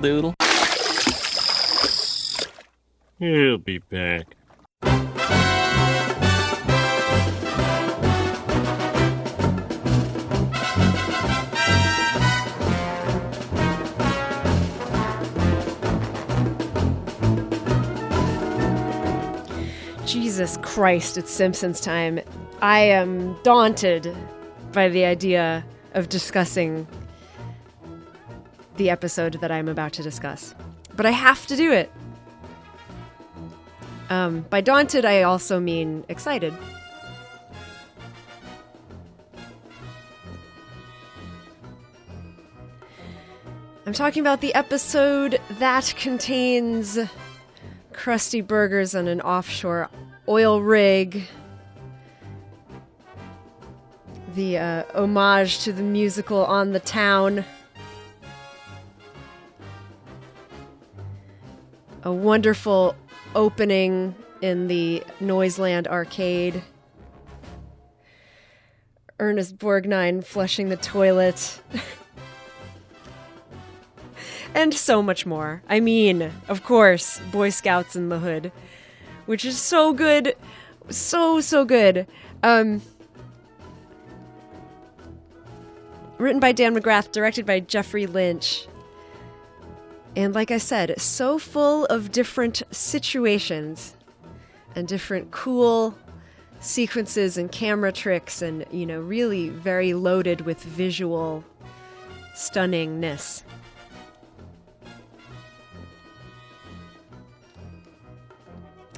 doodle. He'll be back. Jesus Christ, it's Simpsons time. I am daunted by the idea of discussing the episode that I'm about to discuss. But I have to do it. Um, by daunted, I also mean excited. I'm talking about the episode that contains Krusty Burgers on an offshore oil rig. The uh, homage to the musical On the Town. A wonderful opening in the Noiseland arcade. Ernest Borgnine flushing the toilet. and so much more. I mean, of course, Boy Scouts in the Hood, which is so good, so so good. Um, written by Dan McGrath, directed by Jeffrey Lynch. And like I said, so full of different situations and different cool sequences and camera tricks and, you know, really very loaded with visual stunningness.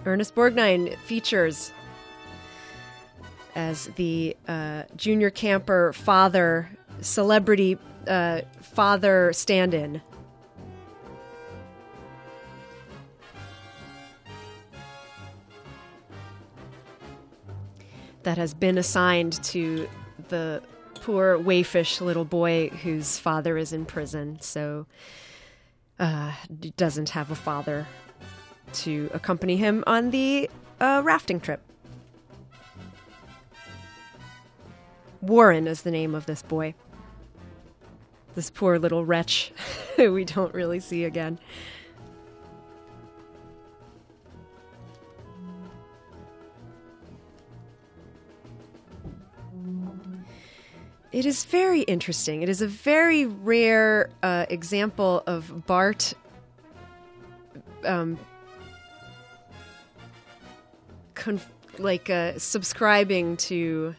Ernest Borgnine features as the uh, junior camper father, celebrity uh, father stand in. That has been assigned to the poor wayfish little boy whose father is in prison, so uh, doesn't have a father to accompany him on the uh, rafting trip. Warren is the name of this boy. This poor little wretch who we don't really see again. It is very interesting. It is a very rare uh, example of Bart um, conf- like uh, subscribing to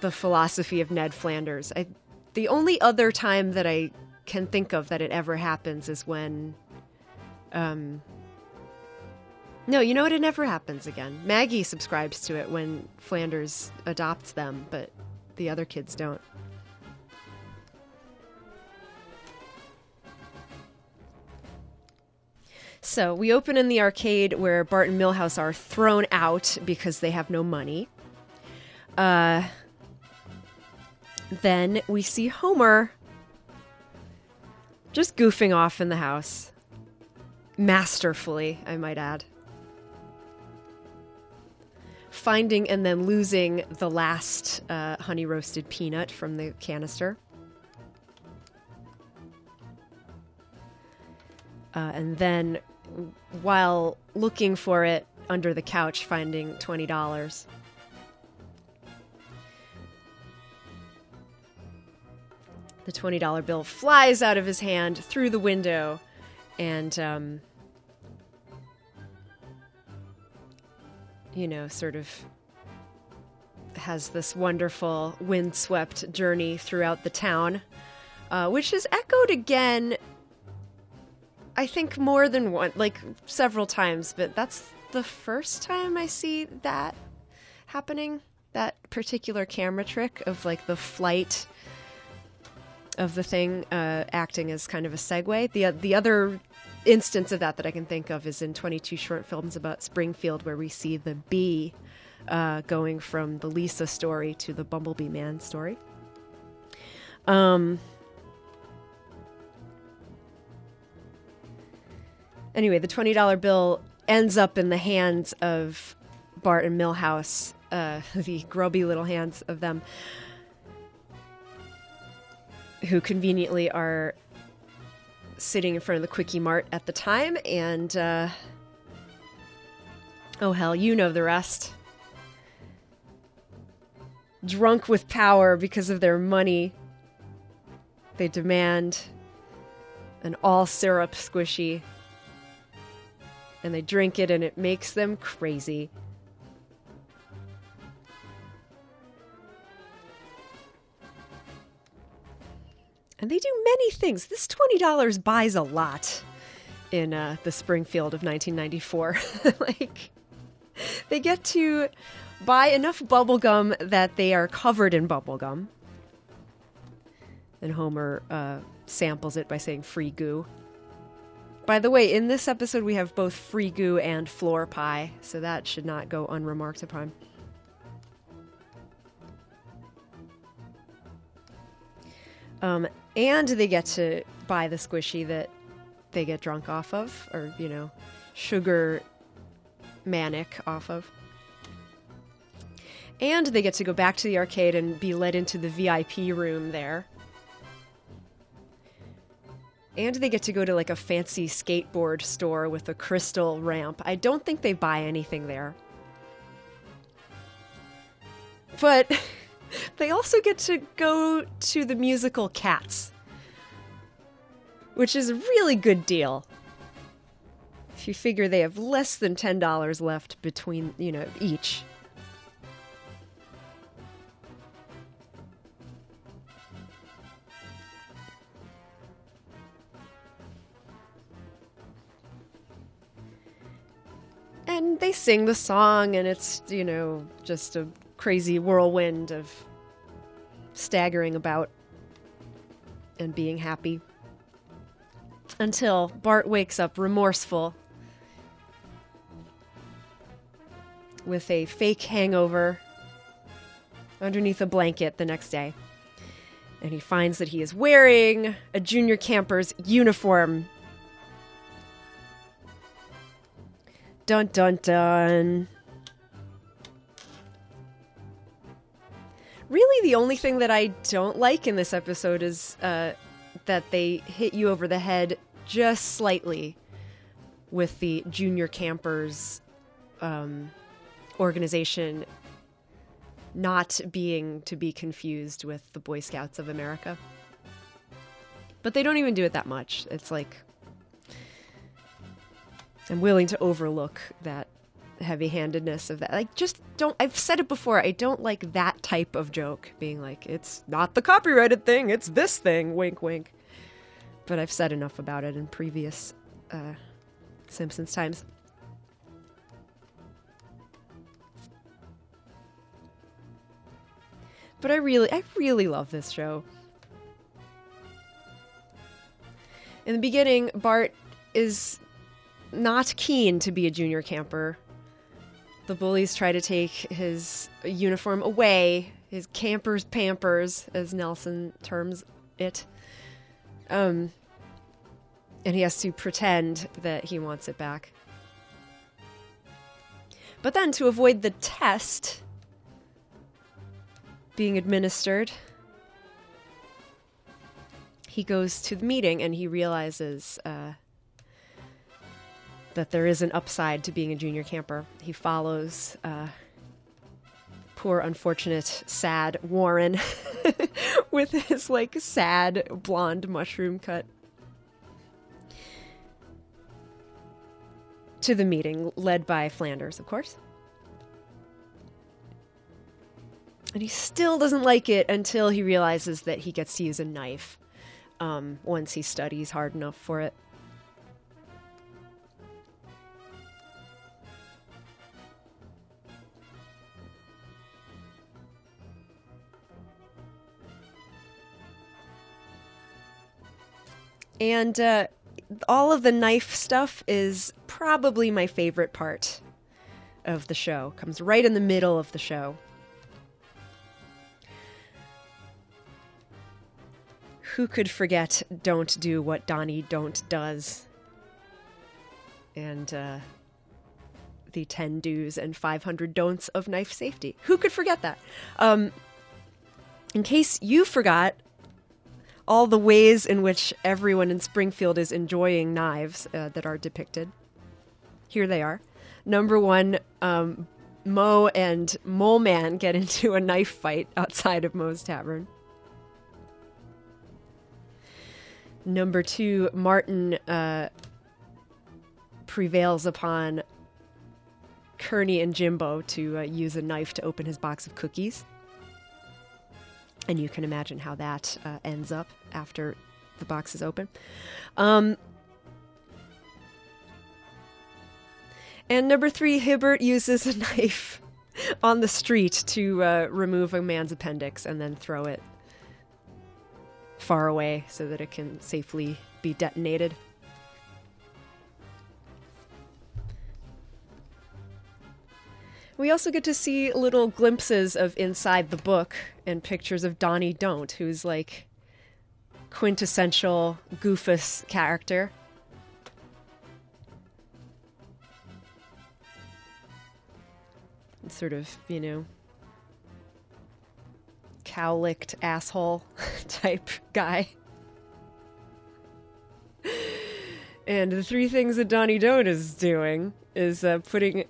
the philosophy of Ned Flanders. I, the only other time that I can think of that it ever happens is when, um, no, you know what? It never happens again. Maggie subscribes to it when Flanders adopts them, but the other kids don't. So we open in the arcade where Bart and Milhouse are thrown out because they have no money. Uh, then we see Homer just goofing off in the house. Masterfully, I might add. Finding and then losing the last uh, honey roasted peanut from the canister. Uh, and then while looking for it under the couch, finding $20. The $20 bill flies out of his hand through the window and, um, you know, sort of has this wonderful windswept journey throughout the town, uh, which is echoed again I think more than one, like several times, but that's the first time I see that happening. That particular camera trick of like the flight of the thing uh, acting as kind of a segue. The the other instance of that that I can think of is in 22 short films about Springfield, where we see the bee uh, going from the Lisa story to the Bumblebee Man story. Um, anyway, the $20 bill ends up in the hands of Bart and Milhouse, uh, the grubby little hands of them, who conveniently are sitting in front of the Kwik-E-Mart at the time. And, uh, oh hell, you know the rest. Drunk with power because of their money, they demand an all syrup Squishee and they drink it and it makes them crazy. And they do many things. This $20 buys a lot in uh, the Springfield of 1994. like, they get to buy enough bubblegum that they are covered in bubblegum. And Homer uh, samples it by saying free goo. By the way, in this episode, we have both free goo and floor pie, so that should not go unremarked upon. Um, and they get to buy the Squishee that they get drunk off of, or, you know, sugar manic off of. And they get to go back to the arcade and be led into the VIP room there. And they get to go to like a fancy skateboard store with a crystal ramp. I don't think they buy anything there. But they also get to go to the musical Cats, which is a really good deal. If you figure they have less than $10 left between, you know, each. and they sing the song and it's you know just a crazy whirlwind of staggering about and being happy until Bart wakes up remorseful with a fake hangover underneath a blanket the next day. And he finds that he is wearing a junior camper's uniform Dun dun dun. The only thing that I don't like in this episode is uh, that they hit you over the head just slightly with the junior campers um, organization not being to be confused with the Boy Scouts of America. But they don't even do it that much. It's like I'm willing to overlook that heavy handedness of that. Like, just don't. I've said it before. I don't like that type of joke being like, it's not the copyrighted thing, it's this thing. Wink, wink. But I've said enough about it in previous uh, Simpsons times. But I really, I really love this show. In the beginning, Bart is not keen to be a junior camper. The bullies try to take his uniform away, his camper's pampers, as Nelson terms it. Um, and he has to pretend that he wants it back. But then, to avoid the test being administered, he goes to the meeting and he realizes uh, that there is an upside to being a junior camper. He follows uh, poor, unfortunate, sad Warren with his like sad blonde mushroom cut to the meeting, led by Flanders, of course. And he still doesn't like it until he realizes that he gets to use a knife um, once he studies hard enough for it. And uh, all of the knife stuff is probably my favorite part of the show. Comes right in the middle of the show. Who could forget Don't Do What Donnie Don't Does? and uh, the 10 do's and 500 don'ts of knife safety. Who could forget that? Um, in case you forgot all the ways in which everyone in Springfield is enjoying knives uh, that are depicted, here they are. Number one, um, Moe and Mole Man get into a knife fight outside of Moe's Tavern. Number two, Martin uh, prevails upon Kearney and Jimbo to uh, use a knife to open his box of cookies. And you can imagine how that uh, ends up after the box is open. Um, and number three, Hibbert uses a knife on the street to uh, remove a man's appendix and then throw it far away so that it can safely be detonated. We also get to see little glimpses of inside the book and pictures of Donnie Don't, who's like quintessential Goofus character. Sort of, you know, cow-licked asshole type guy. And the three things that Donnie Don't is doing is uh, putting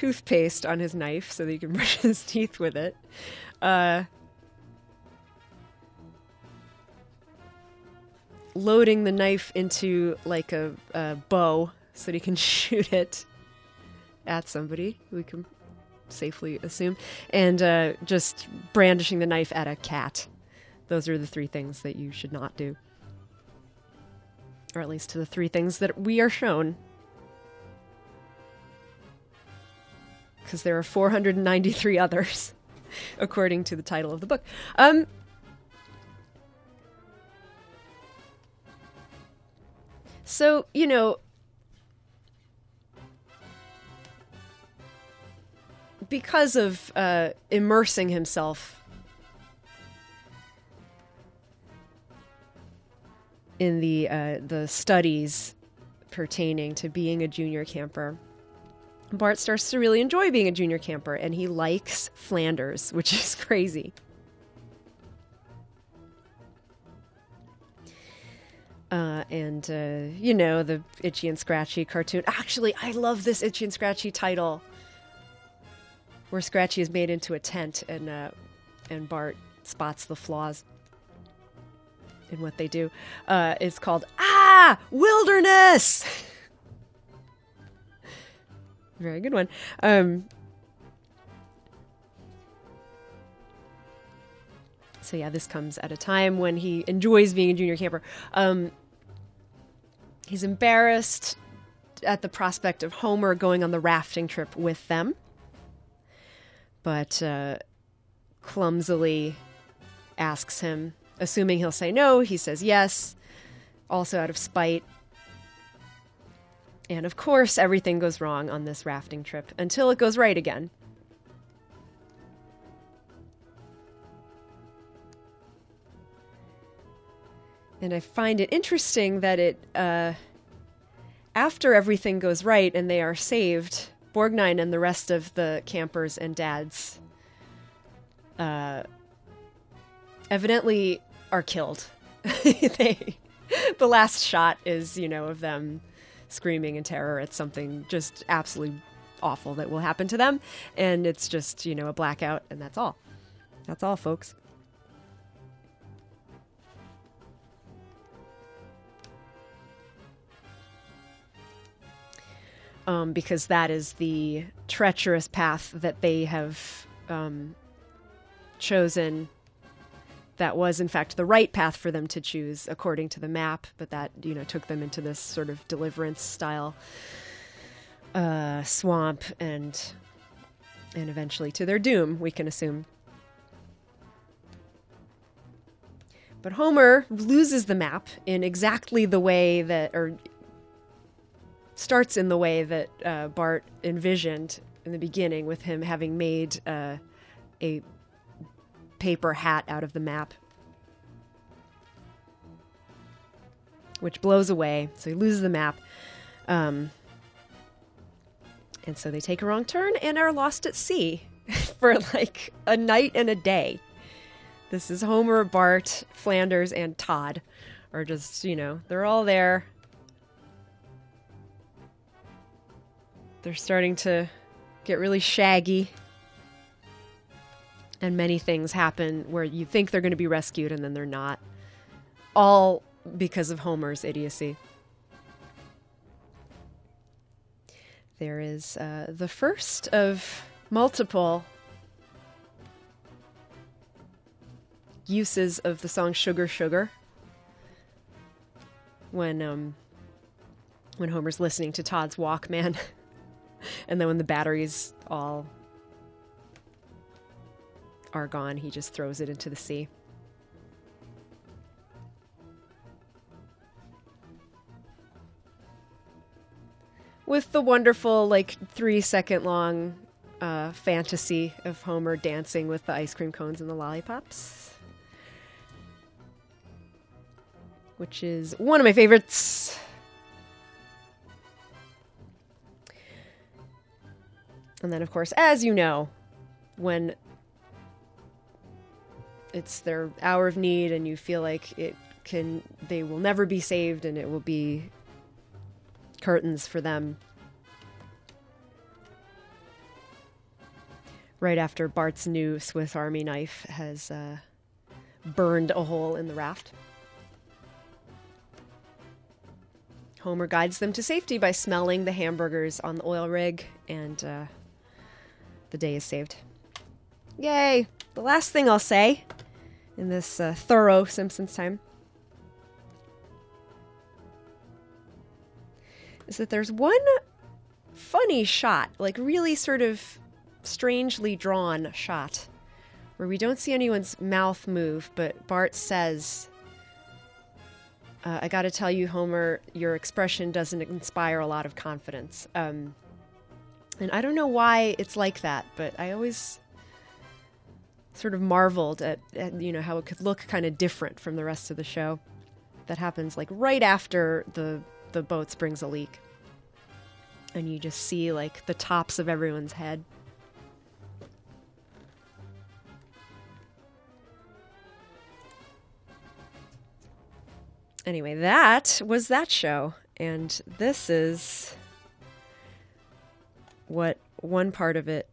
toothpaste on his knife so that he can brush his teeth with it. Uh, loading the knife into like a, a bow so that he can shoot it at somebody. We can safely assume, and uh, just brandishing the knife at a cat. Those are the three things that you should not do. Or at least to the three things that we are shown. Because there are 493 others, according to the title of the book. Um, so, you know, because of uh, immersing himself in the uh, the studies pertaining to being a junior camper, Bart starts to really enjoy being a junior camper, and he likes Flanders, which is crazy. Uh, and uh, you know the itchy and scratchy cartoon. Actually, I love this itchy and scratchy title where Scratchy is made into a tent and uh, and Bart spots the flaws in what they do. Uh, it's called Ah Wilderness. Very good one. Um, so yeah, this comes at a time when he enjoys being a junior camper. Um, he's embarrassed at the prospect of Homer going on the rafting trip with them but uh, clumsily asks him, assuming he'll say no. He says yes, also out of spite. And of course, everything goes wrong on this rafting trip until it goes right again. And I find it interesting that it, uh, after everything goes right and they are saved, Borgnine and the rest of the campers and dads uh, evidently are killed. they, the last shot is, you know, of them screaming in terror at something just absolutely awful that will happen to them. And it's just, you know, a blackout, and that's all. That's all, folks. um, because that is the treacherous path that they have um, chosen. That was, in fact, the right path for them to choose according to the map, but that you know took them into this sort of deliverance style uh, swamp and and eventually to their doom. We can assume. But Homer loses the map in exactly the way that, or starts in the way that uh, Bart envisioned in the beginning, with him having made uh, a paper hat out of the map, which blows away. So he loses the map. Um, And so they take a wrong turn and are lost at sea for like a night and a day. This is Homer, Bart, Flanders, and Todd are just, you know, they're all there. They're starting to get really shaggy. And many things happen where you think they're going to be rescued and then they're not. All because of Homer's idiocy. There is uh, the first of multiple uses of the song "Sugar Sugar" when um, when Homer's listening to Todd's Walkman, and then when the batteries all are gone, he just throws it into the sea. with the wonderful like three second long uh, fantasy of Homer dancing with the ice cream cones and the lollipops, which is one of my favorites. And then, of course, as you know, when it's their hour of need and you feel like it can, they will never be saved and it will be curtains for them. Right after Bart's new Swiss Army knife has uh, burned a hole in the raft. Homer guides them to safety by smelling the hamburgers on the oil rig, and uh, the day is saved. Yay! The last thing I'll say in this uh, thorough Simpsons time is that there's one funny shot, like really sort of strangely drawn shot, where we don't see anyone's mouth move, but Bart says, uh, I gotta tell you, Homer, your expression doesn't inspire a lot of confidence. Um, and I don't know why it's like that, but I always sort of marveled at, at you know how it could look kind of different from the rest of the show. That happens like right after the the boat springs a leak. And you just see like the tops of everyone's head. Anyway, that was that show. And this is what one part of it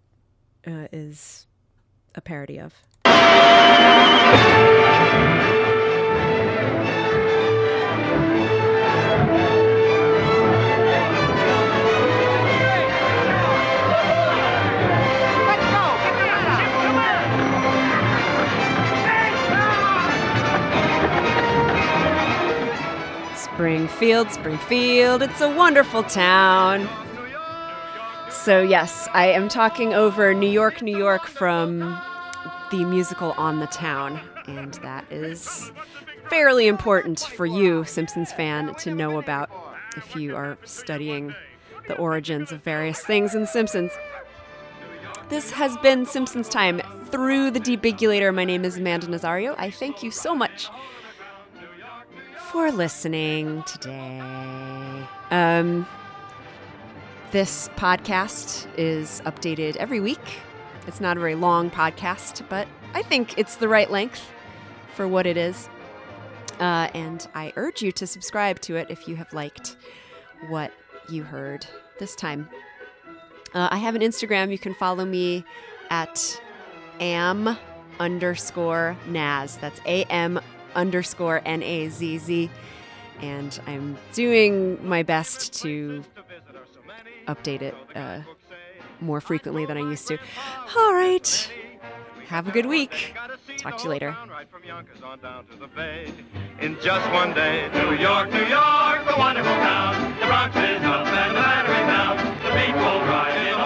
uh, is a parody of. Springfield, Springfield, it's a wonderful town. So, yes, I am talking over New York, New York from the musical On the Town, and that is fairly important for you, Simpsons fan, to know about if you are studying the origins of various things in Simpsons. This has been Simpsons Time through the Debigulator. My name is Amanda Nazario. I thank you so much for listening today. Um, this podcast is updated every week. It's not a very long podcast, but I think it's the right length for what it is. Uh, and I urge you to subscribe to it if you have liked what you heard this time. Uh, I have an Instagram. You can follow me at am underscore Naz. That's A M underscore N A Z Z. And I'm doing my best to update it uh, more frequently than I used to. All right. Have a good week. Talk to you later. In just one day, New York, New York, the wonderful town. The Bronx is up and the battery down. The people ride in